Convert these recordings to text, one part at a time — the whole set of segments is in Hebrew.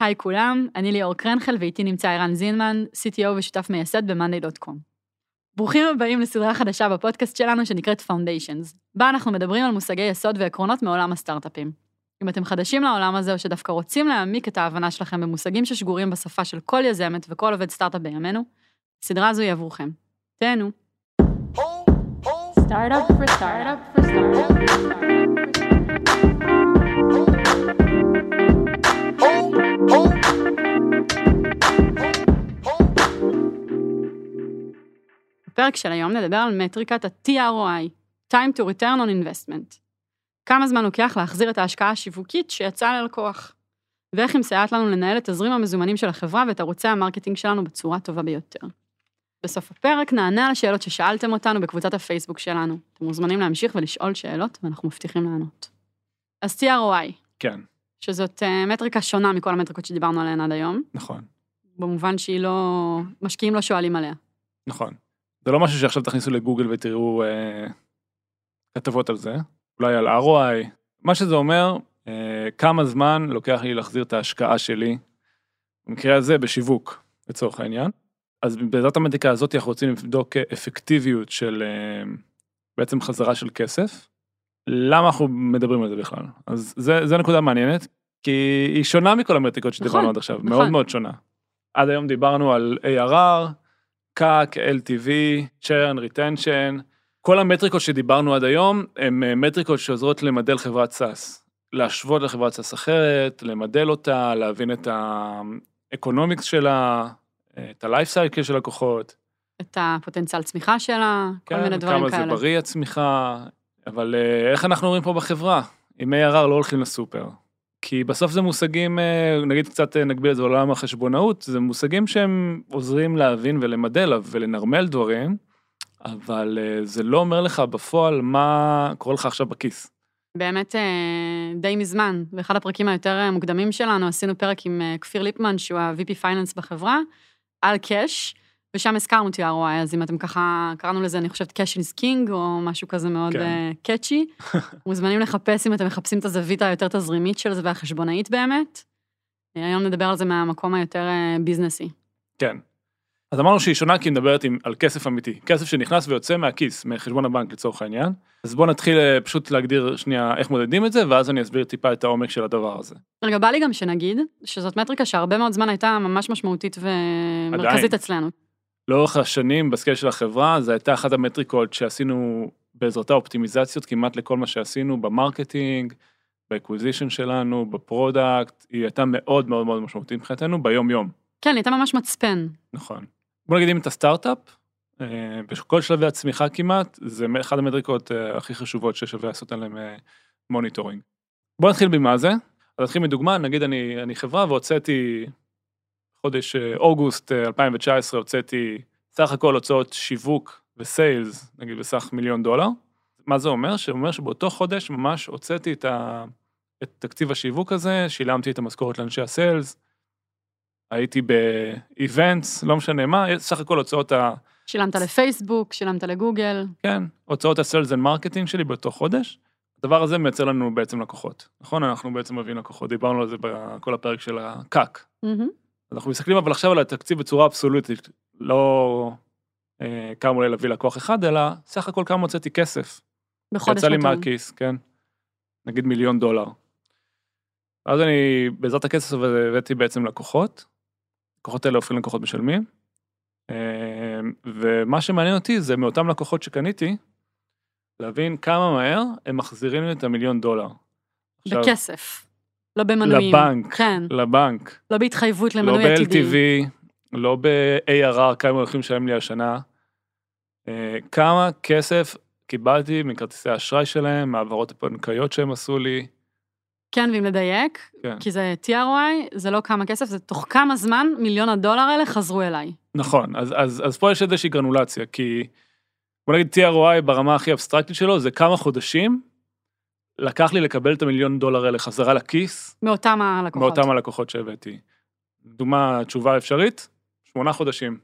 היי כולם, אני ליאור קרנחל ואיתי נמצא ערן זינמן, CTO ושותף מייסד ב-monday.com. ברוכים הבאים לסדרה חדשה בפודקאסט שלנו שנקראת Foundations, בה אנחנו מדברים על מושגי יסוד ועקרונות מעולם הסטארט-אפים. אם אתם חדשים לעולם הזה או שדווקא רוצים להעמיק את ההבנה שלכם במושגים ששגורים בשפה של כל יזמת וכל עובד סטארט-אפ בימינו, הסדרה הזו היא עבורכם. תהנו. Startup for. בפרק של היום נדבר על מטריקת ה-TROI, Time to Return on Investment. כמה זמן לוקח להחזיר את ההשקעה השיווקית שיצאה ללקוח, ואיך היא מסייעת לנו לנהל את תזרים המזומנים של החברה ואת ערוצי ה marketing שלנו בצורה הטובה ביותר. בסוף הפרק נענה על השאלות ששאלתם אותנו בקבוצת הפייסבוק שלנו. אתם מוזמנים להמשיך ולשאול שאלות, ואנחנו מבטיחים לענות. אז TROI, כן, שזאת אה, מטריקה שונה מכל המטריקות שדיברנו עליהן עד היום, נכון, במובן שהיא לא... משקיעים לא שואלים עליה. נכון. זה לא משהו שעכשיו תכניסו לגוגל ותראו אה, כתבות על זה, אולי על ROI. מה שזה אומר, אה, כמה זמן לוקח לי להחזיר את ההשקעה שלי, במקרה הזה בשיווק, לצורך העניין. אז בעזרת המטריקה הזאת אנחנו רוצים לבדוק אפקטיביות של אה, בעצם חזרה של כסף. למה אנחנו מדברים על זה בכלל? אז זה, זה נקודה מעניינת, כי היא שונה מכל המטריקות שדיברנו נכון, עד עכשיו, נכון. מאוד מאוד שונה. עד היום דיברנו על ARR, CAC, LTV, churn, retention, כל המטריקות שדיברנו עד היום הן אה, מטריקות שעוזרות למדל חברת SaaS. להשוות לחברת SaaS אחרת, למדל אותה, להבין את האקונומיקס שלה, את ה-life cycle של לקוחות. את הפוטנציאל צמיחה שלה, כל כן, מיני דברים כמה כאלה. זה בריא הצמיחה, אבל אה, איך אנחנו רואים פה בחברה? עם ARR לא הולכים לסופר. כי בסוף זה מושגים, אה, נגיד קצת אה, נגביל את זה לעולם החשבונאות, זה מושגים שהם עוזרים להבין ולמדל ולנרמל דברים, אבל זה לא אומר לך בפועל מה קורה לך עכשיו בכיס. באמת די מזמן, באחד הפרקים היותר מוקדמים שלנו עשינו פרק עם כפיר ליפמן, שהוא ה-VP פייננס בחברה, על קאש, ושם הזכרנו TROI, אז אם אתם ככה, קראנו לזה, אני חושבת cash is king, או משהו כזה מאוד כן. קאצ'י, מוזמנים לחפש אם אתם מחפשים את הזווית היותר תזרימית של זה והחשבונאית באמת. אה, היום נדבר על זה מהמקום היותר אה, ביזנסי. כן. אז אמרנו שהיא שונה כי היא מדברת עם, על כסף אמיתי, כסף שנכנס ויוצא מהכיס, מחשבון הבנק לצורך העניין. אז בואו נתחיל אה, פשוט להגדיר שנייה איך מודדים את זה, ואז אני אסביר טיפה את העומק של הדבר הזה. רגע, בא לי גם שנגיד, שזאת מטריקה שהרבה מאוד זמן הייתה ממש משמעותית ומרכזית עדיין. אצלנו. לאורך השנים ב scale של החברה, זו הייתה אחת המטריקות שעשינו בעזרתה אופטימיזציות כמעט לכל מה שעשינו ב marketing, ב acquisition שלנו, ב product, היא הייתה מאוד מאוד מאוד משמעותית מבחינתנו ביום יום, כן, היא הייתה ממש מצפן. נכון. בוא נגיד אם אתה סטארט-אפ, אה, בכל שלבי הצמיחה כמעט, זה אחת המטריקות אה, הכי חשובות ששווה לעשות עליהן אה, monitoring. בוא נתחיל במה זה, אז נתחיל מדוגמה, נגיד אני, אני חברה והוצאתי, חודש אה, אוגוסט אה, 2019 הוצאתי סך הכל הוצאות שיווק ו sales, נגיד בסך מיליון דולר. מה זה אומר? שאומר שבאותו חודש ממש הוצאתי את, ה, את תקציב השיווק הזה, שילמתי את המשכורת לאנשי ה sales, הייתי ב events, לא משנה מה, סך הכל הוצאות ה... שילמת לפייסבוק, שילמת לגוגל. כן, הוצאות ה sales and marketing שלי באותו חודש. הדבר הזה מייצר לנו בעצם לקוחות, נכון? אנחנו בעצם מביאים לקוחות, דיברנו על זה בכל הפרק של ה CAC. מהמם. אנחנו מסתכלים אבל עכשיו על התקציב בצורה אבסולוטית, לא אה, כמה עולה להביא לקוח אחד, אלא סך הכל כמה הוצאתי כסף. בחודש יצא לי נתון. מהכיס, כן. נגיד מיליון דולר. אז אני, בעזרת הכסף הזה הבאתי בעצם לקוחות. לקוחות האלה הופכים לקוחות משלמים. אה, ומה שמעניין אותי זה מאותם לקוחות שקניתי, להבין כמה מהר הם מחזירים לי את המיליון דולר. עכשיו, בכסף. לא במנויים. לבנק. כן, לבנק. לא בהתחייבות לא למנוי עתידי. ב-LTV, לא ב-ARR, כמה הולכים לשלם לי השנה. אה, כמה כסף קיבלתי מכרטיסי האשראי שלהם, מהעברות הבנקאיות שהם עשו לי. כן, ואם לדייק, כן. כי זה TROI, זה לא כמה כסף, זה תוך כמה זמן מיליון הדולר האלה חזרו אליי. נכון, אז, אז, אז פה יש איזושהי גרנולציה, כי בוא נגיד TROI ברמה הכי אבסטרקטית שלו, זה כמה חודשים לקח לי לקבל את המיליון דולר האלה חזרה לכיס, מאותם הלקוחות. מאותם הלקוחות שהבאתי. דוגמה, תשובה אפשרית, שמונה חודשים.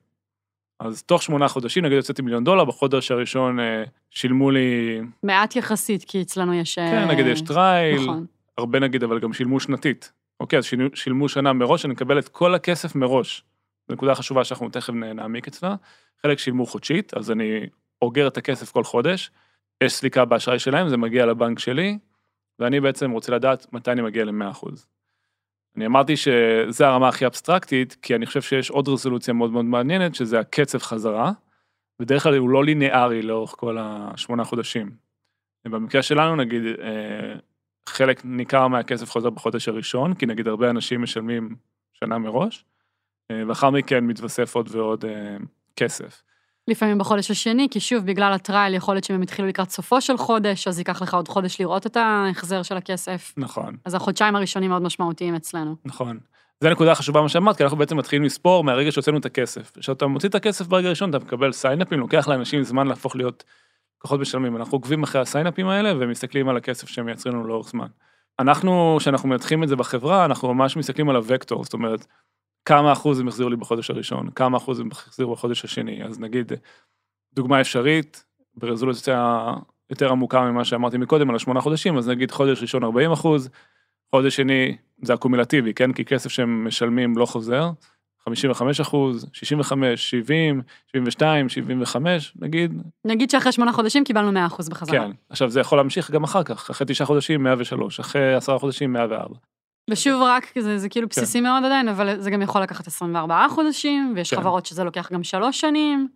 אז תוך שמונה חודשים, נגיד הוצאתי מיליון דולר, בחודש הראשון אה, שילמו לי, מעט יחסית, כי אצלנו יש... כן, נגיד יש trial, נכון. הרבה נגיד, אבל גם שילמו שנתית. אוקיי, אז שילמו שנה מראש, אני מקבל את כל הכסף מראש. זו נקודה חשובה שאנחנו תכף נעמיק אצלה. חלק שילמו חודשית, אז אני אוגר את הכסף כל חודש. יש סליקה באשראי שלהם, זה מגיע לבנק שלי, ואני בעצם רוצה לדעת מתי אני מגיע ל-100%. אני אמרתי שזה הרמה הכי אבסטרקטית, כי אני חושב שיש עוד רזולוציה מאוד מאוד מעניינת, שזה הקצב חזרה. בדרך כלל הוא לא ליניארי לאורך כל השמונה חודשים. במקרה שלנו, נגיד, אה, חלק ניכר מהכסף חוזר בחודש הראשון, כי נגיד הרבה אנשים משלמים שנה מראש, אה, ואחר מכן מתווסף עוד ועוד אה, כסף. לפעמים בחודש השני, כי שוב, בגלל הטרייל, יכול להיות שהם התחילו לקראת סופו של חודש, אז ייקח לך עוד חודש לראות את ההחזר של הכסף. נכון, אז החודשיים הראשונים מאוד משמעותיים אצלנו. נכון. זו נקודה חשובה מה שאמרת, כי אנחנו בעצם מתחילים לספור מהרגע שהוצאנו את הכסף. כשאתה מוציא את הכסף ברגע הראשון, אתה מקבל סיינאפים, לוקח לאנשים זמן להפוך להיות לקוחות משלמים. אנחנו עוקבים אחרי הסיינאפים האלה ומסתכלים על הכסף שהם מייצרים לנו לאורך זמן. אנחנו, כשאנחנו מנתחים את זה בחברה, אנחנו ממש מסתכלים על הוקטור, זאת אומרת, כמה אחוז הם החזירו לי בחודש הראשון, כמה אחוז הם החזירו בחודש השני. אז נגיד, דוגמה אפשרית, ברזולוציה יותר עמוקה ממה שאמרתי מקודם על השמונה חודשים, אז נגיד חודש ראשון 40 אחוז, חודש שני זה הקומולטיבי, כן? כי כסף שהם משלמים לא חוזר, 55 אחוז, 65, 70, 72, 75, נגיד, נגיד שאחרי שמונה חודשים קיבלנו 100% בחזרה. כן. עכשיו זה יכול להמשיך גם אחר כך, אחרי תשעה חודשים 103, אחרי עשרה חודשים 104. ושוב, רק, זה, זה כאילו בסיסי מאוד עדיין, אבל זה גם יכול לקחת 24 חודשים, ויש כן. חברות שזה לוקח גם שלוש שנים,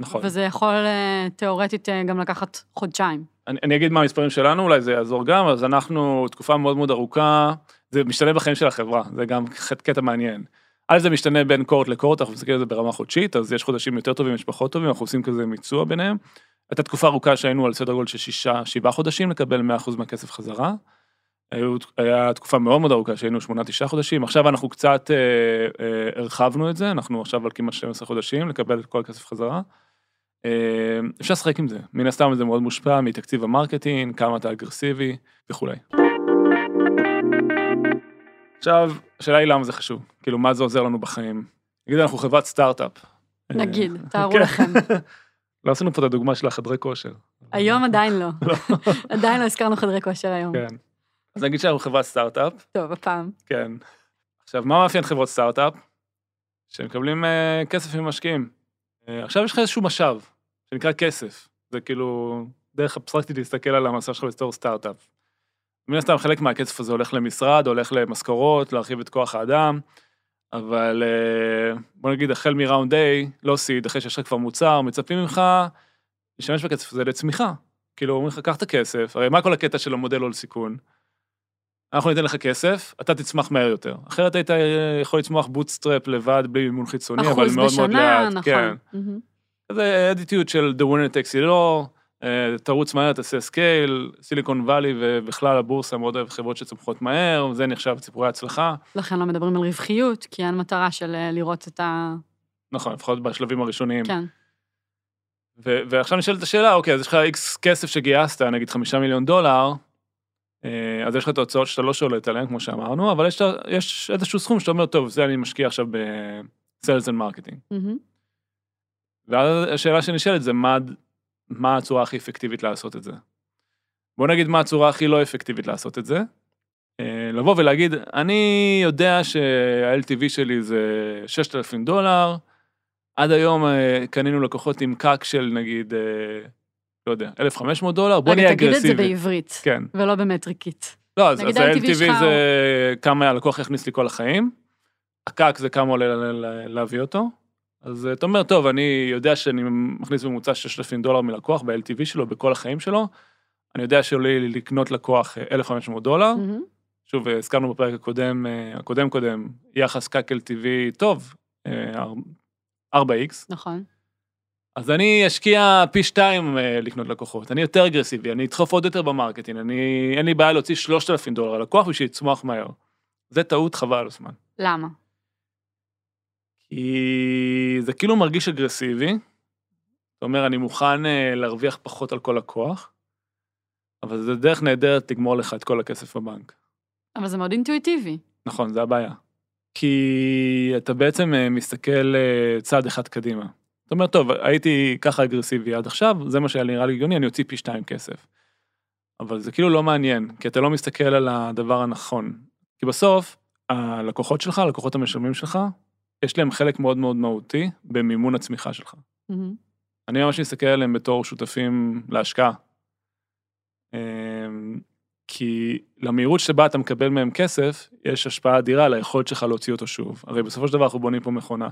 נכון. וזה יכול אה, תיאורטית אה, גם לקחת חודשיים. אני, אני אגיד מה המספרים שלנו, אולי זה יעזור גם, אז אנחנו תקופה מאוד מאוד ארוכה, זה משתנה בחיים של החברה, זה גם קטע מעניין. א' זה משתנה בין קורט לקורט, אנחנו מסתכלים על זה ברמה חודשית, אז יש חודשים יותר טובים, יש פחות טובים, אנחנו עושים כזה מיצוע ביניהם. הייתה תקופה ארוכה שהיינו על סדר גודל של שישה, שבעה חודשים לקבל 100% מהכסף חזרה. היו- היה תקופה מאוד מאוד ארוכה שהיינו שמונה, תשעה חודשים, עכשיו אנחנו קצת אה, אה, הרחבנו את זה, אנחנו עכשיו על כמעט 12 חודשים לקבל את כל הכסף חזרה. אה, אפשר לשחק עם זה, מן הסתם זה מאוד מושפע מתקציב ה marketing, כמה אתה אגרסיבי וכולי. עכשיו, השאלה היא למה זה חשוב, כאילו מה זה עוזר לנו בחיים. נגיד אנחנו חברת סטארט-אפ. נגיד, אה, תארו כן. לכם. לא עשינו פה את הדוגמה של החדרי כושר. היום עדיין לא. עדיין לא הזכרנו חדרי כושר היום. כן. אז נגיד שאנחנו חברת סטארט-אפ, טוב, הפעם. כן. עכשיו, מה מאפיין חברות סטארט-אפ? שמקבלים אה, כסף ממשקיעים. אה, עכשיו יש לך איזשהו משאב, שנקרא כסף. זה כאילו דרך אבסטרקטית להסתכל על המסע שלך בתור סטארט-אפ. מן הסתם חלק מהכסף הזה הולך למשרד, הולך למשכורות, להרחיב את כוח האדם, אבל אה, בוא נגיד החל מ round A, לא seed, אחרי שיש לך כבר מוצר, מצפים ממך להשתמש בכסף הזה לצמיחה. כאילו אומרים לך, קח את הכסף, הרי מה כל הקטע של המודל הון סיכון? אנחנו ניתן לך כסף, אתה תצמח מהר יותר. אחרת היית אה, יכול לצמוח bootstrap לבד בלי מימון חיצוני, אבל אחוז מאוד מאוד בשנה, לאט. נכון. כן. מהמם. זה ה-DNA של The winner takes it all, אה, תרוץ מהר, תעשה scale, Silicon Valley ובכלל הבורסה מאוד אוהב חברות שצומחות מהר, זה נחשב סיפורי הצלחה. לכן לא מדברים על רווחיות, כי אין מטרה של אה, לראות את ה... נכון, לפחות בשלבים הראשוניים. כן. ו- ועכשיו נשאלת השאלה, אוקיי, אז יש לך איקס כסף שגייסת, נגיד חמישה מיליון דולר, אז יש לך את ההוצאות שאתה לא שולט עליהן, כמו שאמרנו, אבל יש, יש איזשהו סכום שאתה אומר, טוב, זה אני משקיע עכשיו ב-Sales and Marketing. ואז השאלה שנשאלת זה מה, מה הצורה הכי אפקטיבית לעשות את זה. בוא נגיד מה הצורה הכי לא אפקטיבית לעשות את זה. אה, לבוא ולהגיד, אני יודע שה-LTV שלי זה 6,000 דולר, עד היום אה, קנינו לקוחות עם קאק של נגיד, אה, לא יודע, 1,500 דולר, בוא נהיה רגע, תגיד את זה אגרסיבי. בעברית, כן. ולא במטריקית. לא, אז אז ה-LTV שלך זה כמה הלקוח יכניס לי כל החיים, הקאק זה כמה עולה להביא אותו. אז אתה אומר, טוב, אני יודע שאני מכניס ממוצע 6,000 דולר מלקוח ב-LTV שלו בכל החיים שלו, אני יודע שעולה לי לקנות לקוח אה, 1,500 דולר, מהמם. שוב, אה, הזכרנו בפרק הקודם, אה, הקודם קודם, יחס CAC LTV טוב, אה, 4x, נכון. אז אני אשקיע פי שתיים אה, לקנות לקוחות, אני יותר אגרסיבי, אני אדחוף עוד יותר ב marketing, אני, אין לי בעיה להוציא 3,000 דולר ללקוח בשביל שיצמח מהר. זה טעות חבל על הזמן. למה? כי זה כאילו מרגיש אגרסיבי, זאת אומרת, אני מוכן אה, להרוויח פחות על כל לקוח, אבל זה דרך נהדרת לגמור לך את כל הכסף בבנק. אבל זה מאוד אינטואיטיבי. נכון, זה הבעיה. כי אתה בעצם אה, מסתכל צעד אחד קדימה. זאת אומרת, טוב, הייתי ככה אגרסיבי עד עכשיו, זה מה שהיה נראה לי הגיוני, אני אוציא פי שתיים כסף. אבל זה כאילו לא מעניין, כי אתה לא מסתכל על הדבר הנכון. כי בסוף, הלקוחות שלך, הלקוחות המשלמים שלך, יש להם חלק מאוד מאוד מהותי במימון הצמיחה שלך. מהמם. אני ממש מסתכל עליהם בתור שותפים להשקעה. אמ, כי למהירות שבה אתה מקבל מהם כסף, יש השפעה אדירה על היכולת שלך להוציא אותו שוב. הרי בסופו של דבר אנחנו בונים פה מכונה.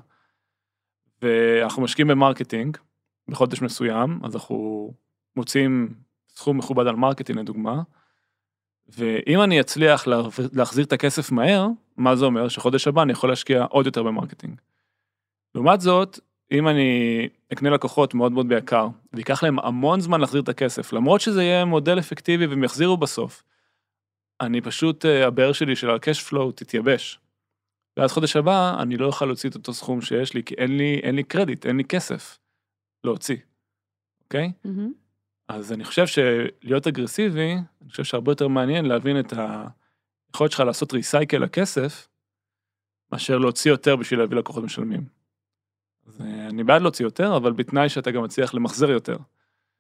ואנחנו משקיעים ב marketing בחודש מסוים, אז אנחנו מוצאים סכום מכובד על marketing לדוגמה, ואם אני אצליח לה- להחזיר את הכסף מהר, מה זה אומר? שחודש הבא אני יכול להשקיע עוד יותר ב marketing. לעומת זאת, אם אני אקנה לקוחות מאוד מאוד ביוקר, וייקח להם המון זמן להחזיר את הכסף, למרות שזה יהיה מודל אפקטיבי והם יחזירו בסוף, אני פשוט, אה, הבאר שלי של ה-cash flow תתייבש. ואז חודש הבא אני לא אוכל להוציא את אותו סכום שיש לי, כי אין לי, אין לי קרדיט, אין לי כסף להוציא, אוקיי? מהמם. אז אני חושב שלהיות אגרסיבי, אני חושב שהרבה יותר מעניין להבין את היכולת שלך לעשות ריסייקל לכסף, מאשר להוציא יותר בשביל להביא לקוחות משלמים. אז אה, אני בעד להוציא יותר, אבל בתנאי שאתה גם מצליח למחזר יותר.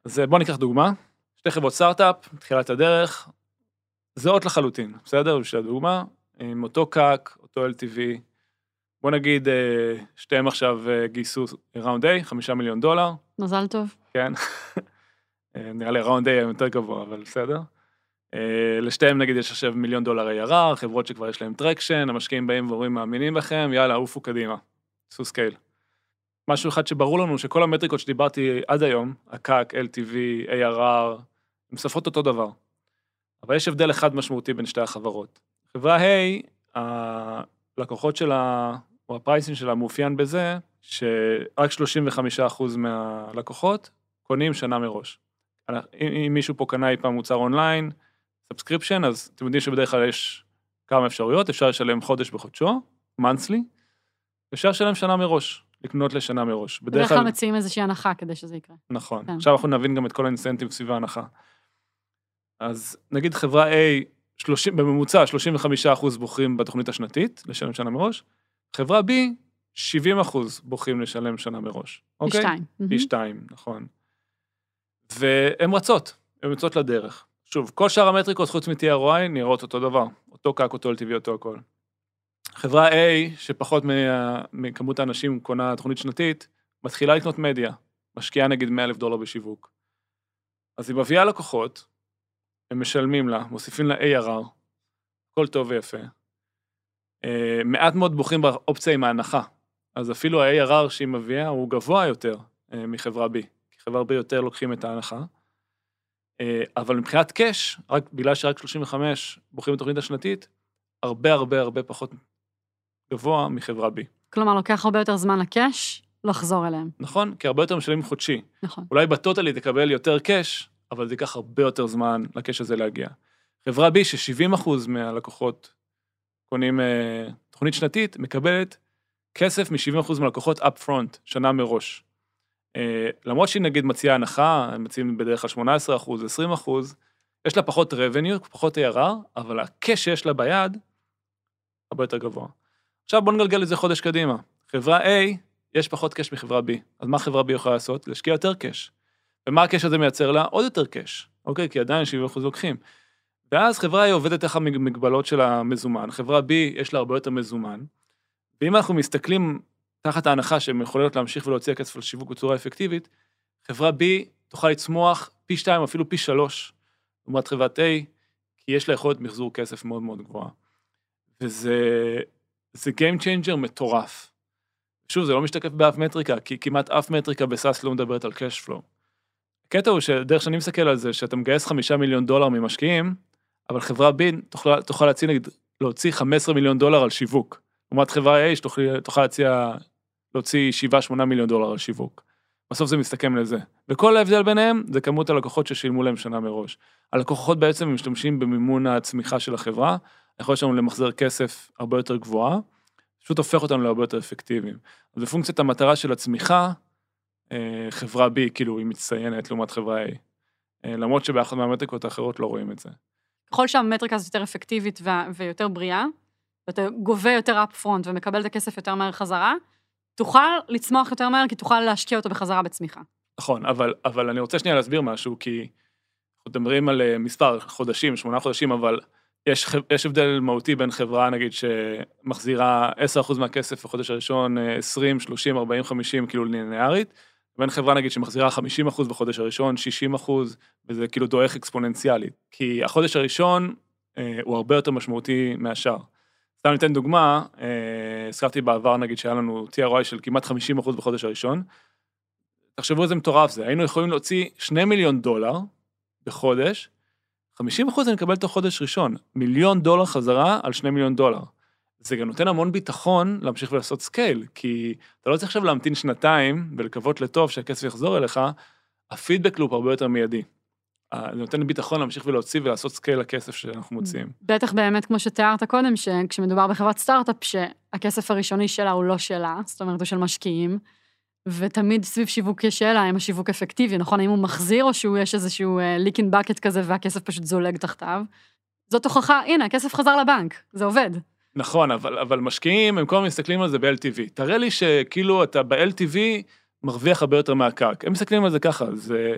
אז אה, בוא ניקח דוגמה, שתי חברות סטארט-אפ, תחילת הדרך, זהות לחלוטין, בסדר? בשביל הדוגמה, עם אותו קאק, אותו LTV, בוא נגיד, אה, שתיהן עכשיו אה, גייסו round A, חמישה מיליון דולר, מזל טוב. כן. אה, נראה לי round A יותר גבוה, אבל בסדר. לשתיהם נגיד יש עכשיו מיליון דולר ARR, חברות שכבר יש להם traction, המשקיעים באים ואומרים מאמינים בכם, יאללה, עופו קדימה, עשו scale. משהו אחד שברור לנו שכל המטריקות שדיברתי עד היום, ה-CAC, LTV, ARR, הן מספרות אותו דבר. אבל יש הבדל אחד משמעותי בין שתי החברות. חברה A, הלקוחות שלה, או ה pricing שלה מאופיין בזה, שרק 35% מהלקוחות קונים שנה מראש. אם, מישהו פה קנה אי פעם מוצר online, subscription, אז אתם יודעים שבדרך כלל יש כמה אפשרויות, אפשר לשלם חודש בחודשו, monthly, אפשר לשלם שנה מראש, לקנות לשנה מראש. בדרך כלל מציעים איזושהי הנחה כדי שזה יקרה. נכון. כן. עכשיו אנחנו נבין גם את כל ה incentive סביב ההנחה. אז נגיד חברה A, 30, בממוצע 35% בוחרים בתוכנית השנתית, לשלם שנה מראש, חברה B, 70% בוחרים לשלם שנה מראש. פי אוקיי? שתיים. פי. שתיים, נכון. והן רצות, הן יוצאות לדרך. שוב, כל שאר המטריקות חוץ מ-TROI נראות אותו דבר, אותו קאק, אותו LTV, אותו הכל. חברה A, שפחות מה- מכמות האנשים קונה תוכנית שנתית, מתחילה לקנות מדיה, משקיעה נגיד 100 אלף דולר בשיווק. אז היא מביאה לקוחות, הם משלמים לה, מוסיפים לה ARR, הכל טוב ויפה. אה, מעט מאוד בוחרים באופציה עם ההנחה, אז אפילו ה-ARR שהיא מביאה הוא גבוה יותר אה, מחברה B, כי חברה B יותר לוקחים את ההנחה. אה, אבל מבחינת קאש, רק בגלל שרק 35 בוחרים בתוכנית השנתית, הרבה הרבה הרבה פחות גבוה מחברה B. כלומר, לוקח הרבה יותר זמן לקאש לחזור אליהם. נכון? כי הרבה יותר משלמים חודשי. נכון. אולי בטוטלי תקבל יותר קאש, אבל זה ייקח הרבה יותר זמן לקאש הזה להגיע. חברה B, ש-70% מהלקוחות קונים אה, תוכנית שנתית, מקבלת כסף מ-70% מהלקוחות up front, שנה מראש. אה, למרות שהיא נגיד מציעה הנחה, הם מציעים בדרך כלל 18%, 20%, יש לה פחות revenue, פחות ARR, אבל הקאש שיש לה ביד, הרבה יותר גבוה. עכשיו בואו נגלגל את זה חודש קדימה. חברה A, יש פחות קאש מחברה B, אז מה חברה B יכולה לעשות? להשקיע יותר קאש. ומה הקאש הזה מייצר לה? עוד יותר קאש, אוקיי? כי עדיין 70% לוקחים. ואז חברה A עובדת תחת המגבלות של המזומן, חברה B יש לה הרבה יותר מזומן, ואם אנחנו מסתכלים תחת ההנחה שהן יכולות להמשיך ולהוציא הכסף על שיווק בצורה אפקטיבית, חברה B תוכל לצמוח פי 2, אפילו פי 3, לעומת חברת A, כי יש לה יכולת מחזור כסף מאוד מאוד גבוהה. וזה זה Game Changer מטורף. שוב, זה לא משתקף באף מטריקה, כי כמעט אף מטריקה בסאס לא מדברת על cash flow. הקטע הוא שדרך שאני מסתכל על זה, שאתה מגייס חמישה מיליון דולר ממשקיעים, אבל חברה בין תוכל, תוכל להציע נגיד, להוציא 15 מיליון דולר על שיווק. לעומת חברה A שתוכל תוכל להציע, להוציא 7-8 מיליון דולר על שיווק. בסוף זה מסתכם לזה. וכל ההבדל ביניהם זה כמות הלקוחות ששילמו להם שנה מראש. הלקוחות בעצם משתמשים במימון הצמיחה של החברה, היכולת שלנו למחזר כסף הרבה יותר גבוהה, פשוט הופך אותנו להרבה יותר אפקטיביים. אז המטרה של הצמיחה, חברה B כאילו היא מצטיינת לעומת חברה A. אה, למרות שבאחת מהמטריקות האחרות לא רואים את זה. ככל שהמטריקה הזאת יותר אפקטיבית ויותר בריאה, ואתה גובה יותר אפ פרונט ומקבל את הכסף יותר מהר חזרה, תוכל לצמוח יותר מהר, כי תוכל להשקיע אותו בחזרה בצמיחה. נכון, אבל, אבל אני רוצה שנייה להסביר משהו, כי אנחנו מדברים על אה, מספר חודשים, שמונה חודשים, אבל יש, יש הבדל מהותי בין חברה, נגיד, שמחזירה 10% מהכסף בחודש הראשון, אה, 20, 30, 40, 50, כאילו ליניארית, לבין חברה, נגיד, שמחזירה 50% בחודש הראשון, 60%, וזה כאילו דועך אקספוננציאלית. כי החודש הראשון אה, הוא הרבה יותר משמעותי מהשאר. סתם ניתן דוגמה, אה, הזכרתי בעבר, נגיד, שהיה לנו TROI של כמעט 50% בחודש הראשון. תחשבו איזה מטורף זה, היינו יכולים להוציא 2 מיליון דולר בחודש, 50 אחוז אני מקבל תוך חודש ראשון, מיליון דולר חזרה על 2 מיליון דולר. זה גם נותן המון ביטחון להמשיך ולעשות scale, כי אתה לא צריך עכשיו להמתין שנתיים ולקוות לטוב שהכסף יחזור אליך, ה feedback loop הרבה יותר מיידי. אה, זה נותן ביטחון להמשיך ולהוציא ולעשות scale לכסף שאנחנו מוציאים. בטח באמת, כמו שתיארת קודם, שכשמדובר בחברת סטארט-אפ, שהכסף הראשוני שלה הוא לא שלה, זאת אומרת, הוא של משקיעים, ותמיד סביב שיווק יש שאלה, האם השיווק אפקטיבי, נכון? האם הוא מחזיר, או שהוא יש איזשהו leak in bucket כזה, והכסף פשוט זולג תחתיו. זאת הוכחה, הנה, הכסף חזר לבנק, זה עובד. נכון, אבל, אבל משקיעים, הם כל הזמן מסתכלים על זה ב-LTV. תראה לי שכאילו אתה ב-LTV מרוויח הרבה יותר מהקרק. הם מסתכלים על זה ככה, זה,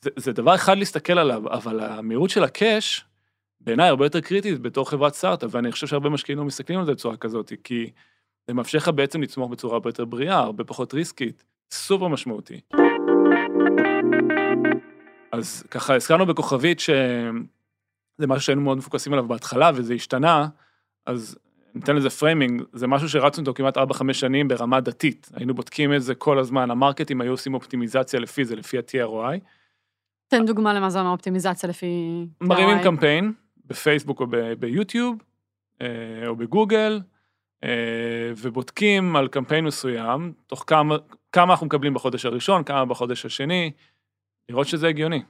זה, זה דבר אחד להסתכל עליו, אבל המהירות של הקאש, בעיניי הרבה יותר קריטית בתור חברת סטארט-אפ, ואני חושב שהרבה משקיעים לא מסתכלים על זה בצורה כזאת, כי זה מאפשר לך בעצם לצמוח בצורה הרבה יותר בריאה, הרבה פחות ריסקית, סופר משמעותי. אז ככה הזכרנו בכוכבית שזה משהו שהיינו מאוד מפוקסים עליו בהתחלה, וזה השתנה, אז ניתן לזה framing, זה משהו שרצנו אותו כמעט 4-5 שנים ברמה דתית, היינו בודקים את זה כל הזמן, ה marketers היו עושים אופטימיזציה לפי זה, לפי ה-TROI. תן דוגמה למה זה אומר אופטימיזציה לפי... מרימים. קמפיין, בפייסבוק או ביוטיוב, אה, או בגוגל, אה, ובודקים על קמפיין מסוים, תוך כמה, כמה אנחנו מקבלים בחודש הראשון, כמה בחודש השני, לראות שזה הגיוני.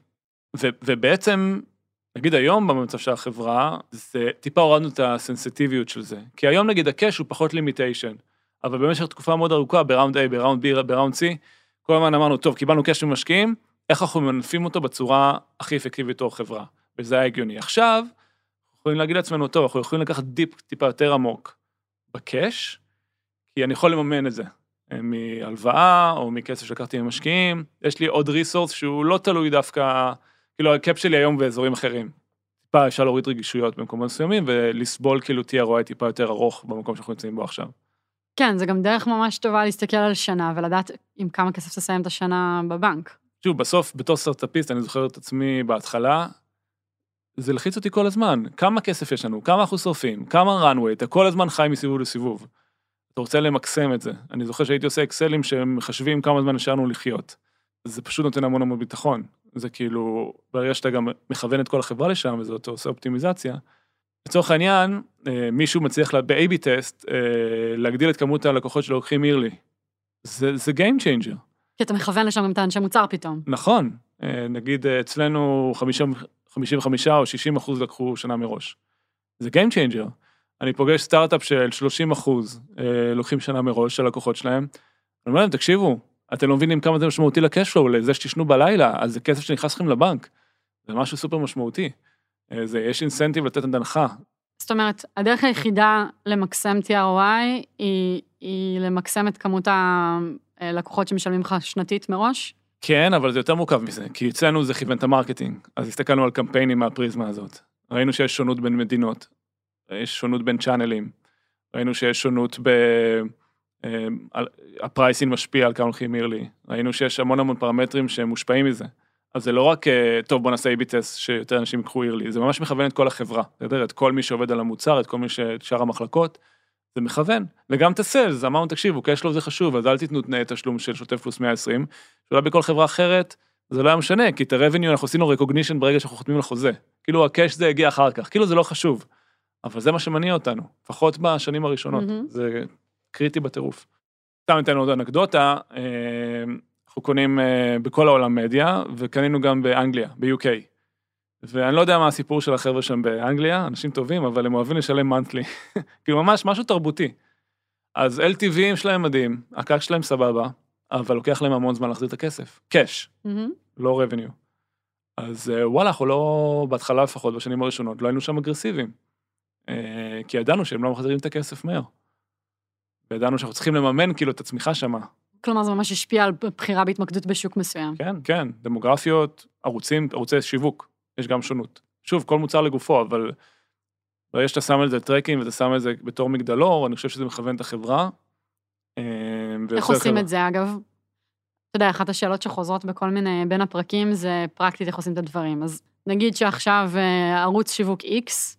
ו, ובעצם, נגיד היום במצב של החברה, זה טיפה הורדנו את הסנסיטיביות של זה. כי היום נגיד ה cash הוא פחות limitation, אבל במשך תקופה מאוד ארוכה, ב round A, ב round B, ב round C, כל הזמן אמרנו, טוב, קיבלנו cash ממשקיעים, איך אנחנו ממנפים אותו בצורה הכי אפקטיבית בתור חברה. וזה היה הגיוני. עכשיו, אנחנו יכולים להגיד לעצמנו, טוב, אנחנו יכולים לקחת dip טיפה יותר עמוק ב cash, כי אני יכול לממן את זה. אה, מהלוואה או מכסף שלקחתי ממשקיעים, יש לי עוד resource שהוא לא תלוי דווקא, כאילו הקאפ שלי היום באזורים אחרים. טיפה אפשר להוריד רגישויות במקומות מסוימים ולסבול כאילו TROI טיפה יותר ארוך במקום שאנחנו נמצאים בו עכשיו. כן, זה גם דרך ממש טובה להסתכל על שנה ולדעת עם כמה כסף תסיים את השנה בבנק. שוב, בסוף, בתור סטארט-אפיסט, אני זוכר את עצמי בהתחלה, זה לחיץ אותי כל הזמן. כמה כסף יש לנו? כמה אנחנו שורפים? כמה runway? אתה כל הזמן חי מסיבוב לסיבוב. אתה רוצה למקסם את זה. אני זוכר שהייתי עושה אקסלים שמחשבים כמה זמן נשארנו לחיות. זה פשוט נותן המון המון ביטחון. זה כאילו, ברגע שאתה גם מכוון את כל החברה לשם, וזה אתה עושה אופטימיזציה. לצורך העניין, אה, מישהו מצליח ב-AB טסט אה, להגדיל את כמות הלקוחות שלו לוקחים אירלי. זה, זה Game Changer. כי אתה מכוון לשם גם את האנשי מוצר פתאום. נכון, אה, נגיד אצלנו 50 55 או 60 אחוז לקחו שנה מראש. זה Game Changer. אני פוגש סטארט-אפ של 30 אחוז לוקחים שנה מראש של לקוחות שלהם. אני אומר להם, תקשיבו, אתם לא מבינים כמה זה משמעותי ל cash flow, לזה שתישנו בלילה, אז זה כסף שנכנס לכם לבנק. זה משהו סופר משמעותי. אה, זה, יש incentive לתת הנחה. זאת אומרת, הדרך היחידה למקסם ת ROI היא, היא למקסם את כמות הלקוחות שמשלמים לך שנתית מראש? כן, אבל זה יותר מורכב מזה, כי אצלנו זה כיוון את ה marketing, אז הסתכלנו על קמפיינים מהפריזמה הזאת. ראינו שיש שונות בין מדינות, יש שונות בין צ'אנלים, ראינו שיש שונות ב... על- ה pricing משפיע על כמה הולכים yearly, ראינו שיש המון המון פרמטרים שמושפעים מזה. אז זה לא רק, אה, טוב בוא נעשה A-B test שיותר אנשים ייקחו yearly, זה ממש מכוון את כל החברה, בסדר? את כל מי שעובד על המוצר, את כל מי ש... את שאר המחלקות, זה מכוון. וגם את ה sales, אמרנו תקשיבו, cash flow זה חשוב, אז אל תיתנו תנאי תשלום של שוטף פלוס 120, שאולי בכל חברה אחרת זה לא היה משנה, כי את ה-revenue אנחנו עשינו recognition ברגע שאנחנו חותמים על חוזה. כאילו הקאש זה הגיע אחר כך, כאילו זה לא חשוב. אבל זה מה שמניע אותנו, לפחות בשנים הראשונות, מהמם. זה קריטי בטירוף. סתם ניתן עוד אנקדוטה, אה, אנחנו קונים אה, בכל העולם מדיה, וקנינו גם באנגליה, ב-UK. ואני לא יודע מה הסיפור של החבר'ה שם באנגליה, אנשים טובים, אבל הם אוהבים לשלם מנטלי. כאילו ממש משהו תרבותי. אז LTVים שלהם מדהים, הקאק שלהם סבבה, אבל לוקח להם המון זמן להחזיר את הכסף. קאש, מהמם. לא revenue. אז אה, וואלה, אנחנו לא, בהתחלה לפחות, בשנים הראשונות, לא היינו שם אגרסיביים. כי ידענו שהם לא מחזירים את הכסף מהר. וידענו שאנחנו צריכים לממן כאילו את הצמיחה שמה. כלומר, זה ממש השפיע על בחירה בהתמקדות בשוק מסוים. כן, כן, דמוגרפיות, ערוצים, ערוצי שיווק, יש גם שונות. שוב, כל מוצר לגופו, אבל ברגע שאתה שם על זה טרקים ואתה שם על זה בתור מגדלור, אני חושב שזה מכוון את החברה. אה, איך עושים את זה, אגב? אתה יודע, אחת השאלות שחוזרות בכל מיני, בין הפרקים, זה פרקטית איך עושים את הדברים. אז נגיד שעכשיו אה, ערוץ שיווק X,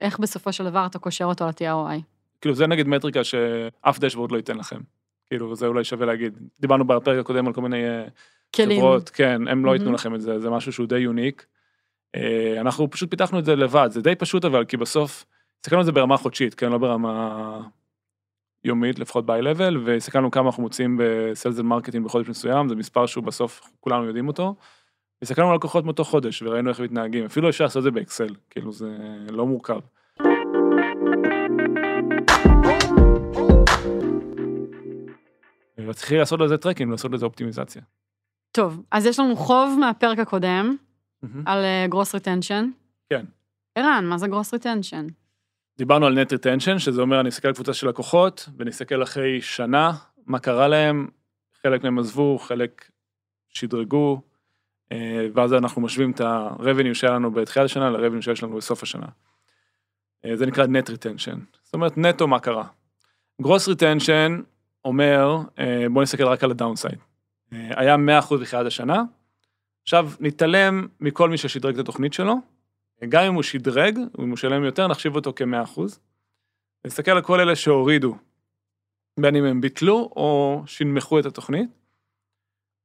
איך בסופו של דבר אתה קושר אותו ל-TROI? כאילו, זה נגיד מטריקה שאף דשבורד לא ייתן לכם. כאילו, זה אולי שווה להגיד. דיברנו בפרק הקודם על כל מיני אה, כלים. חברות, כן, הם לא ייתנו מהמם. לכם את זה, זה משהו שהוא די יוניק. אה, אנחנו פשוט פיתחנו את זה לבד, זה די פשוט אבל, כי בסוף, הסתכלנו על זה ברמה חודשית, כן, לא ברמה יומית, לפחות ב-level, והסתכלנו כמה אנחנו מוצאים ב sales marketing בחודש מסוים, זה מספר שהוא בסוף, כולנו יודעים אותו. הסתכלנו על לקוחות מאותו חודש, וראינו איך מתנהגים, אפילו אפשר לעשות את זה באקסל, כאילו זה לא מורכב. וצריכים לעשות לזה tracking, לעשות לזה אופטימיזציה. טוב, אז יש לנו חוב מהפרק הקודם. על gross retention. כן. ערן, מה זה gross retention? דיברנו על net retention, שזה אומר אני אסתכל על קבוצה של לקוחות, ונסתכל אחרי שנה, מה קרה להם, חלק מהם עזבו, חלק שדרגו, אה, ואז אנחנו משווים את ה-revenue שהיה לנו בתחילת השנה ל-revenue שיש לנו בסוף השנה. אה, זה נקרא net retention, זאת אומרת נטו מה קרה. gross retention אומר, אה, בואו נסתכל רק על ה downside. היה 100% בתחילת השנה, עכשיו נתעלם מכל מי ששדרג את התוכנית שלו, גם אם הוא שדרג, אם הוא שלם יותר, נחשיב אותו כ-100%. נסתכל על כל אלה שהורידו, בין אם הם ביטלו או שינמכו את התוכנית,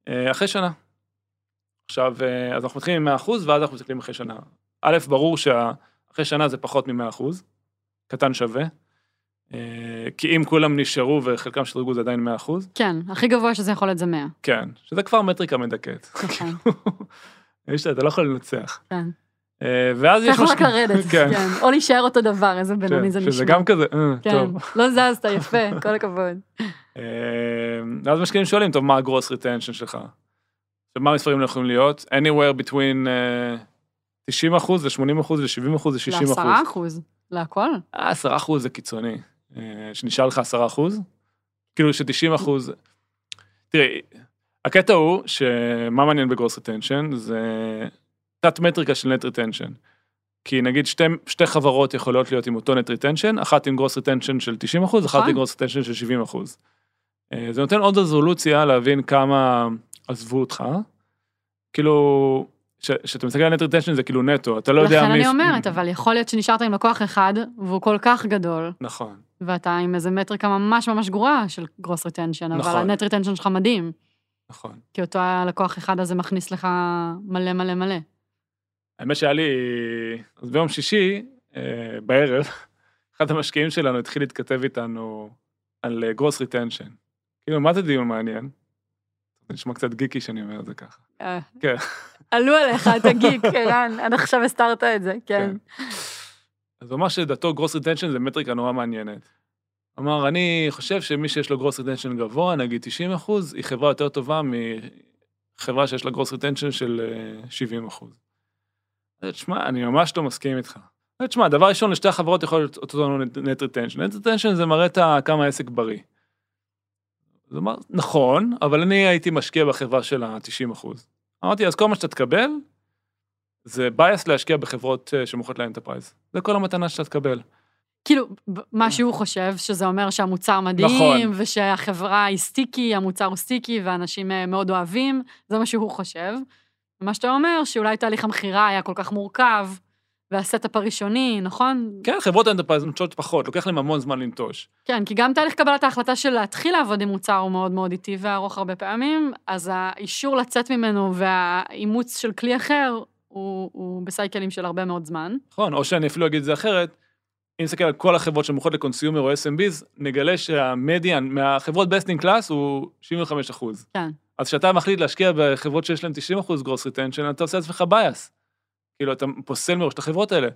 אה, אחרי שנה. עכשיו, אה, אז אנחנו מתחילים עם 100% ואז אנחנו מסתכלים אחרי שנה. א', ברור שאחרי שנה זה פחות מ-100%, קטן שווה, אה, כי אם כולם נשארו וחלקם שדרגו זה עדיין 100%, כן, הכי גבוה שזה יכול להיות זה 100. כן, שזה כבר מטריקה מדכאת. נכון, יש, אתה לא יכול לנצח. כן. אה, ואז אתה יש... יכול מש- רק לרדת, כן. כן. או להישאר אותו דבר, איזה בינוני זה כן, נשמע. שזה גם כזה, אה, כן, טוב. לא זזת, יפה, כל הכבוד. ואז משקיעים שואלים, טוב, מה ה gross retention שלך? עכשיו, מה המספרים לא יכולים להיות? anywhere between 90 אחוז ל-80 אחוז ל-70 אחוז ל-60 אחוז. לעשרה אחוז, להכל. אה, 10 אחוז זה קיצוני. אה, שנשאר לך 10 אחוז? כאילו ש-90 אחוז... תראי, הקטע הוא שמה מעניין ב gross retention זה תת מטריקה של net retention. כי נגיד שתי, שתי חברות יכולות להיות עם אותו net retention, אחת עם gross retention של 90 אחוז, אחת נכון. עם gross retention של 70 אחוז. אה, זה נותן עוד רזולוציה להבין כמה עזבו אותך. כאילו, כשאתה מסתכל על net retention זה כאילו נטו, אתה לא יודע לכן מי... אני אומרת, אבל יכול להיות שנשארת עם לקוח אחד, והוא כל כך גדול, נכון. ואתה עם איזה מטריקה ממש ממש גרועה של gross retention, אבל נכון. ה net retention שלך מדהים, נכון. כי אותו הלקוח אחד הזה מכניס לך מלא מלא מלא. האמת שהיה לי, אז ביום שישי, אה, בערב, אחד המשקיעים שלנו התחיל להתכתב איתנו על gross retention. כאילו, מה זה דיון מעניין? זה נשמע קצת גיקי שאני אומר את זה ככה. אה, כן. עלו עליך, אתה גיק, ערן, עד עכשיו הסתרת את זה, כן. אז הוא אמר שדעתו gross retention זה מטריקה נורא מעניינת. אמר, אני חושב שמי שיש לו gross retention גבוה, נגיד 90 אחוז, היא חברה יותר טובה מחברה שיש לה gross retention של אה, 70 אחוז. תשמע, אני ממש לא מסכים איתך. תשמע, דבר ראשון, לשתי החברות יכול להיות אותו net retention. net retention זה מראה כמה העסק בריא. הוא אמר, נכון, אבל אני הייתי משקיע בחברה של ה-90 אחוז. אמרתי, אז כל מה שאתה תקבל, זה bias להשקיע בחברות אה, שמוכרות ל enterprise. זה כל המתנה שאתה תקבל. כאילו, מה שהוא חושב, שזה אומר שהמוצר מדהים, נכון. ושהחברה היא sticky, המוצר הוא sticky, ואנשים אה, מאוד אוהבים, זה מה שהוא חושב. ומה שאתה אומר, שאולי תהליך המכירה היה כל כך מורכב, וה setup הראשוני, נכון? כן, חברות ה enterprise נוטשות פחות, לוקח להם המון זמן לנטוש. כן, כי גם תהליך קבלת ההחלטה של להתחיל לעבוד עם מוצר הוא מאוד מאוד איטי וארוך הרבה פעמים, אז האישור לצאת ממנו והאימוץ של כלי אחר, הוא, הוא בסייקלים של הרבה מאוד זמן. נכון, או שאני אפילו אגיד את זה אחרת, אם נסתכל על כל החברות שמוכרות ל consumer או SMBs, נגלה שה median מהחברות best in class הוא 75 אחוז. כן. אז כשאתה מחליט להשקיע בחברות שיש להן 90 אחוז gross retention, אתה עושה לעצמך bias. כאילו, אתה פוסל מראש את החברות האלה.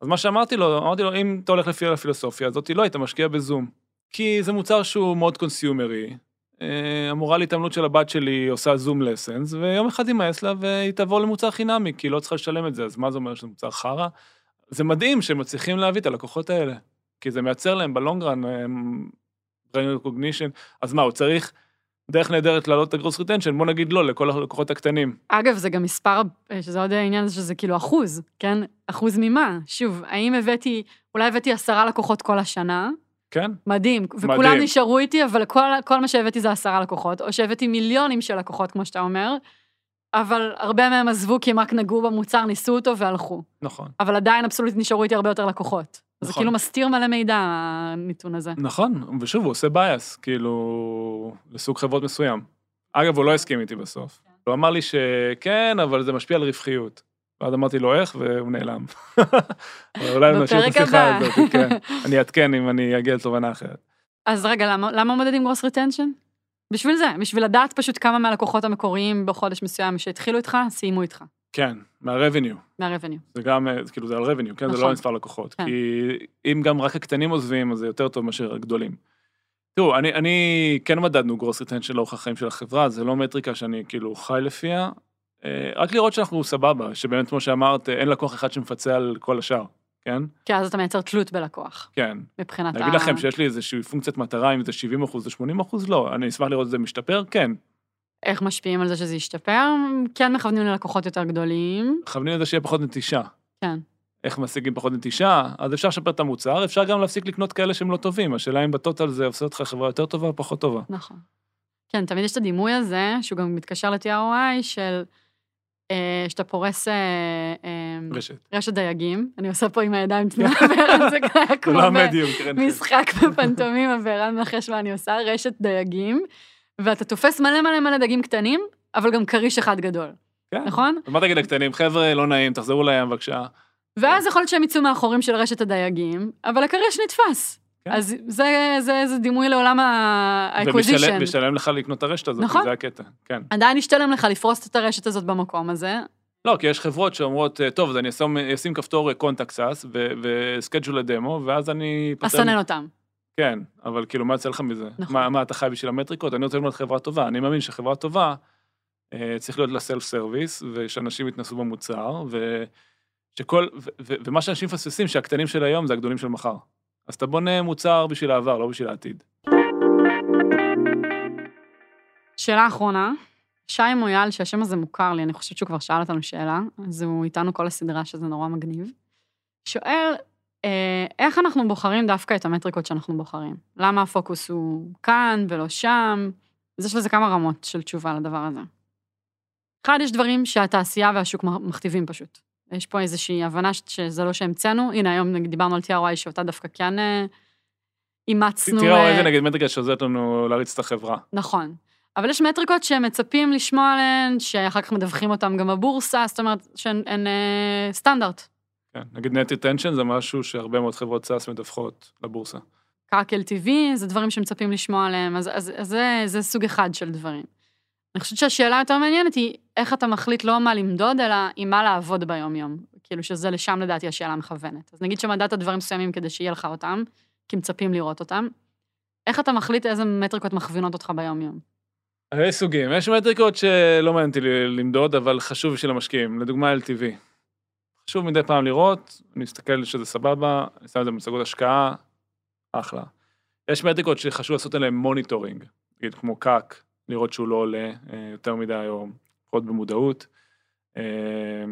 אז מה שאמרתי לו, אמרתי לו, אם אתה הולך לפי הפילוסופיה הזאת, לא היית משקיע בזום. כי זה מוצר שהוא מאוד קונסיומרי. אה, המורה להתעמלות של הבת שלי עושה Zoom lessons, ויום אחד יימאס לה והיא תעבור למוצר חינמי, כי היא לא צריכה לשלם את זה, אז מה זה אומר שזה מוצר חרא? זה מדהים שהם מצליחים להביא את הלקוחות האלה, כי זה מייצר להם ב long run brand recognition, אז מה, הוא צריך דרך נהדרת להעלות את ה gross retention, בוא נגיד לא לכל הלקוחות הקטנים. אגב, זה גם מספר, שזה עוד העניין שזה כאילו אחוז, כן? אחוז ממה? שוב, האם הבאתי, אולי הבאתי עשרה לקוחות כל השנה? כן? מדהים. וכולם מדהים. נשארו איתי, אבל כל, כל מה שהבאתי זה עשרה לקוחות, או שהבאתי מיליונים של לקוחות, כמו שאתה אומר, אבל הרבה מהם עזבו כי הם רק נגעו במוצר, ניסו אותו והלכו. נכון. אבל עדיין אבסולוטית נשארו איתי הרבה יותר לקוחות. זה נכון. כאילו מסתיר מלא מידע, הנתון הזה. נכון, ושוב, הוא עושה בייס, כאילו, לסוג חברות מסוים. אגב, הוא לא הסכים איתי בסוף. הוא אמר לי שכן, אבל זה משפיע על רווחיות. ואז אמרתי לו איך, והוא נעלם. אולי נשאיר את השיחה. הזאת, כן. אני אעדכן אם אני אגיע לתובנה אחרת. אז רגע, למה, למה מודדים gross retention? בשביל זה, בשביל לדעת פשוט כמה מהלקוחות המקוריים בחודש מסוים שהתחילו איתך, סיימו איתך, כן, מה-revenue. מה revenue. זה גם, אה, זה כאילו זה על revenue, כן? זה נכון. לא על מספר לקוחות. כן. כי אם גם רק הקטנים עוזבים, אז זה יותר טוב מאשר הגדולים. תראו, אני, אני כן מדדנו gross retention לאורך החיים של החברה, זה לא מטריקה שאני כאילו חי לפיה. אה, רק לראות שאנחנו סבבה, שבאמת, כמו שאמרת, אין לקוח אחד שמפצה על כל השאר, כן? כי אז אתה מייצר תלות בלקוח, כן. מבחינת להגיד לכם שיש לי איזושהי פונקציית מטרה, אם זה 70 אחוז או 80 אחוז, לא. אני אשמח לראות את זה משתפר, כן. איך משפיעים על זה שזה ישתפר? כן מכוונים ללקוחות יותר גדולים, מכוונים לזה שיהיה פחות נטישה. כן. איך משיגים פחות נטישה, אז אפשר לשפר את המוצר, אפשר גם להפסיק לקנות כאלה שהם לא טובים, השאלה אם ב total זה עושה אותך חברה יותר טובה או פחות טובה. נכון. כן, תמיד יש את הדימוי הזה, שהוא גם מתקשר ל-TROI, של אה, שאתה פורס אה, אה, רשת. רשת דייגים, אני עושה פה עם הידיים תנועה, וערן זה כמו ב- המדיום, כן. משחק בפנטומימה, וערן מנחש מה אני עושה, רשת דייגים, ואתה תופס מלא מלא מלא דגים קטנים, אבל גם כריש אחד גדול, כן. נכון? אז מה תגיד לקטנים, חבר'ה, לא נעים, תחזרו לים בבקשה. ואז יכול להיות שהם יצאו מהחורים של רשת הדייגים, אבל הכריש נתפס. כן. אז זה, זה, זה דימוי לעולם ה-acquisition. ומשלם משלם לך לקנות את הרשת הזאת, נכון. זה הקטע, כן. עדיין ישתלם לך לפרוס את הרשת הזאת במקום הזה. לא, כי יש חברות שאומרות, טוב, אז אני אשים- אשים כפתור contact us ו schedule ל demo, ואז אני... אסנן אותם. כן, אבל כאילו, מה יוצא לך מזה? נכון. מה, מה אתה חי בשביל המטריקות? אני רוצה לבנות חברה טובה. אני מאמין שחברה טובה, אה, צריך להיות לה self service, ושאנשים יתנסו במוצר, ושכל, ו, ו, ומה שאנשים מפספסים, שהקטנים של היום זה הגדולים של מחר. אז אתה בונה מוצר בשביל העבר, לא בשביל העתיד. שאלה אחרונה, שי מויאל, שהשם הזה מוכר לי, אני חושבת שהוא כבר שאל אותנו שאלה, אז הוא איתנו כל הסדרה, שזה נורא מגניב. שואל, איך אנחנו בוחרים דווקא את המטריקות שאנחנו בוחרים? למה הפוקוס הוא כאן ולא שם? אז יש לזה כמה רמות של תשובה לדבר הזה. אחד, יש דברים שהתעשייה והשוק מכתיבים פשוט. יש פה איזושהי הבנה שזה לא שהמצאנו, הנה היום נגיד דיברנו על TRY שאותה דווקא כן אה, אימצנו. תראה אה, איזה נגיד מטריקה שעוזרת לנו להריץ את החברה. נכון. אבל יש מטריקות שהם מצפים לשמוע עליהן, שאחר כך מדווחים אותן גם בבורסה, זאת אומרת שהן הן, אה, סטנדרט. כן, נגיד net retention זה משהו שהרבה מאוד חברות SaaS מדווחות לבורסה. כן LTV, זה דברים שמצפים לשמוע עליהם, אז, אז, אז זה, זה סוג אחד של דברים. אני חושבת שהשאלה היותר מעניינת היא, איך אתה מחליט לא מה למדוד, אלא עם מה לעבוד ביום-יום. כאילו שזה לשם לדעתי השאלה המכוונת. אז נגיד שמדדת דברים מסוימים כדי שיהיה לך אותם, כי מצפים לראות אותם, איך אתה מחליט איזה מטריקות מכווינות אותך ביום-יום? יש סוגים, יש מטריקות שלא מעניין אותי למדוד, אבל חשוב בשביל המשקיעים. לדוגמה LTV. חשוב מדי פעם לראות, אני מסתכל שזה סבבה, אני שם את זה במצגות השקעה, אחלה. יש מטריקות שחשוב לעשות עליהן monitoring, נגיד כמו CAC, לראות שהוא לא עולה אה, יותר מדי או פחות במודעות. אה,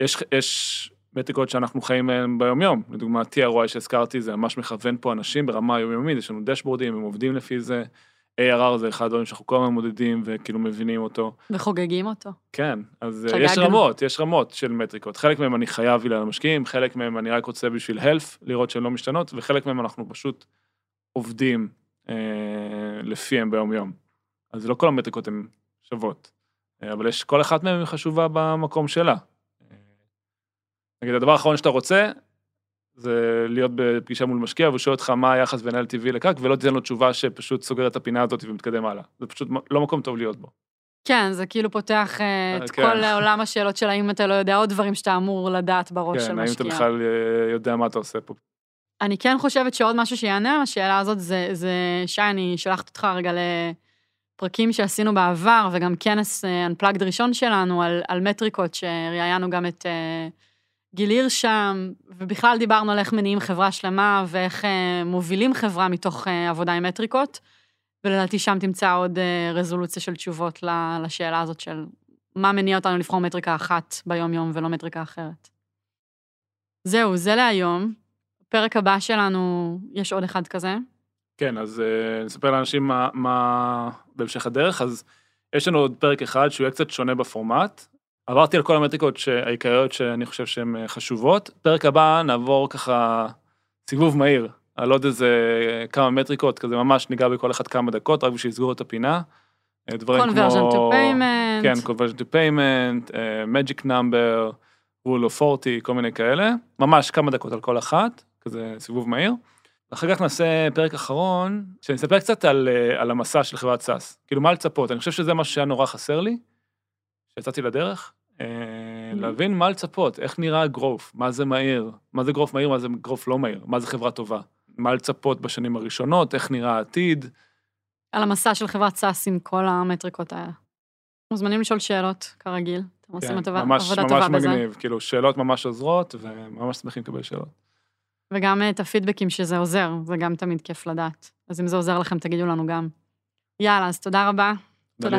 יש, יש מטריקות שאנחנו חיים מהן ביומיום, לדוגמה TRY שהזכרתי, זה ממש מכוון פה אנשים ברמה היומיומית, יש לנו דשבורדים, הם עובדים לפי זה. ARR זה אחד הדברים שאנחנו כל הזמן מודדים וכאילו מבינים אותו. וחוגגים אותו. כן, אז חגגנו. יש רמות, יש רמות של מטריקות. חלק מהם אני חייב למשקיעים, חלק מהם אני רק רוצה בשביל health, לראות שהן לא משתנות, וחלק מהם אנחנו פשוט עובדים אה, לפיהם ביום-יום. אז לא כל המטריקות הן שוות, אה, אבל יש, כל אחת מהן חשובה במקום שלה. אה, נגיד, הדבר האחרון שאתה רוצה, זה להיות בפגישה מול משקיע, והוא שואל אותך מה היחס בין LTV לקאק, ולא תיתן לו תשובה שפשוט סוגר את הפינה הזאת ומתקדם הלאה. זה פשוט לא מקום טוב להיות בו. כן, זה כאילו פותח אה, את כן. כל עולם השאלות של האם אתה לא יודע עוד דברים שאתה אמור לדעת בראש של כן, האם אתה משקיע. בכלל אה, יודע מה אתה עושה פה. אני כן חושבת שעוד משהו שיענה על השאלה הזאת זה, זה שי, אני שולחת אותך רגע לפרקים שעשינו בעבר, וגם כנס אה, Unplugged ראשון שלנו על, על מטריקות, שראיינו גם את אה, גיל הירש שם, ובכלל דיברנו על איך מניעים חברה שלמה ואיך אה, מובילים חברה מתוך אה, עבודה עם מטריקות. ולדעתי שם תמצא עוד אה, רזולוציה של תשובות לשאלה הזאת של מה מניע אותנו לבחור מטריקה אחת ביום-יום ולא מטריקה אחרת. זהו, זה להיום. בפרק הבא שלנו יש עוד אחד כזה. כן, אז uh, נספר לאנשים מה, מה בהמשך הדרך, אז יש לנו עוד פרק אחד שהוא יהיה קצת שונה בפורמט. עברתי על כל המטריקות העיקריות שאני חושב שהן אה, חשובות. פרק הבא נעבור ככה סיבוב מהיר על עוד איזה כמה מטריקות, כזה ממש ניגע בכל אחד כמה דקות, רק בשביל לסגור את הפינה. אה, דברים conversion כמו... to payment. כן, conversion to payment, magic number, rule of 40, כל מיני כאלה. ממש כמה דקות על כל אחת, כזה סיבוב מהיר. אחר כך נעשה פרק אחרון, שנספר קצת על, אה, על המסע של חברת סאס. כאילו, מה לצפות? אני חושב שזה מה שהיה נורא חסר לי, כשיצאתי לדרך. אה, להבין מה לצפות, איך נראה גרוף, מה זה מהיר, מה זה גרוף מהיר, מה זה גרוף לא מהיר, מה זה חברה טובה, מה לצפות בשנים הראשונות, איך נראה העתיד. על המסע של חברת סאס עם כל המטריקות האלה. מוזמנים לשאול שאלות, כרגיל. אתם עושים כן, עבודה ממש, עבודה ממש טובה בזה. מגניב, כאילו, שאלות ממש עוזרות, וממש שמחים לקבל שאלות. וגם אה, את הפידבקים שזה עוזר, זה גם תמיד כיף לדעת. אז אם זה עוזר לכם, תגידו לנו גם. יאללה, אז תודה רבה. תודה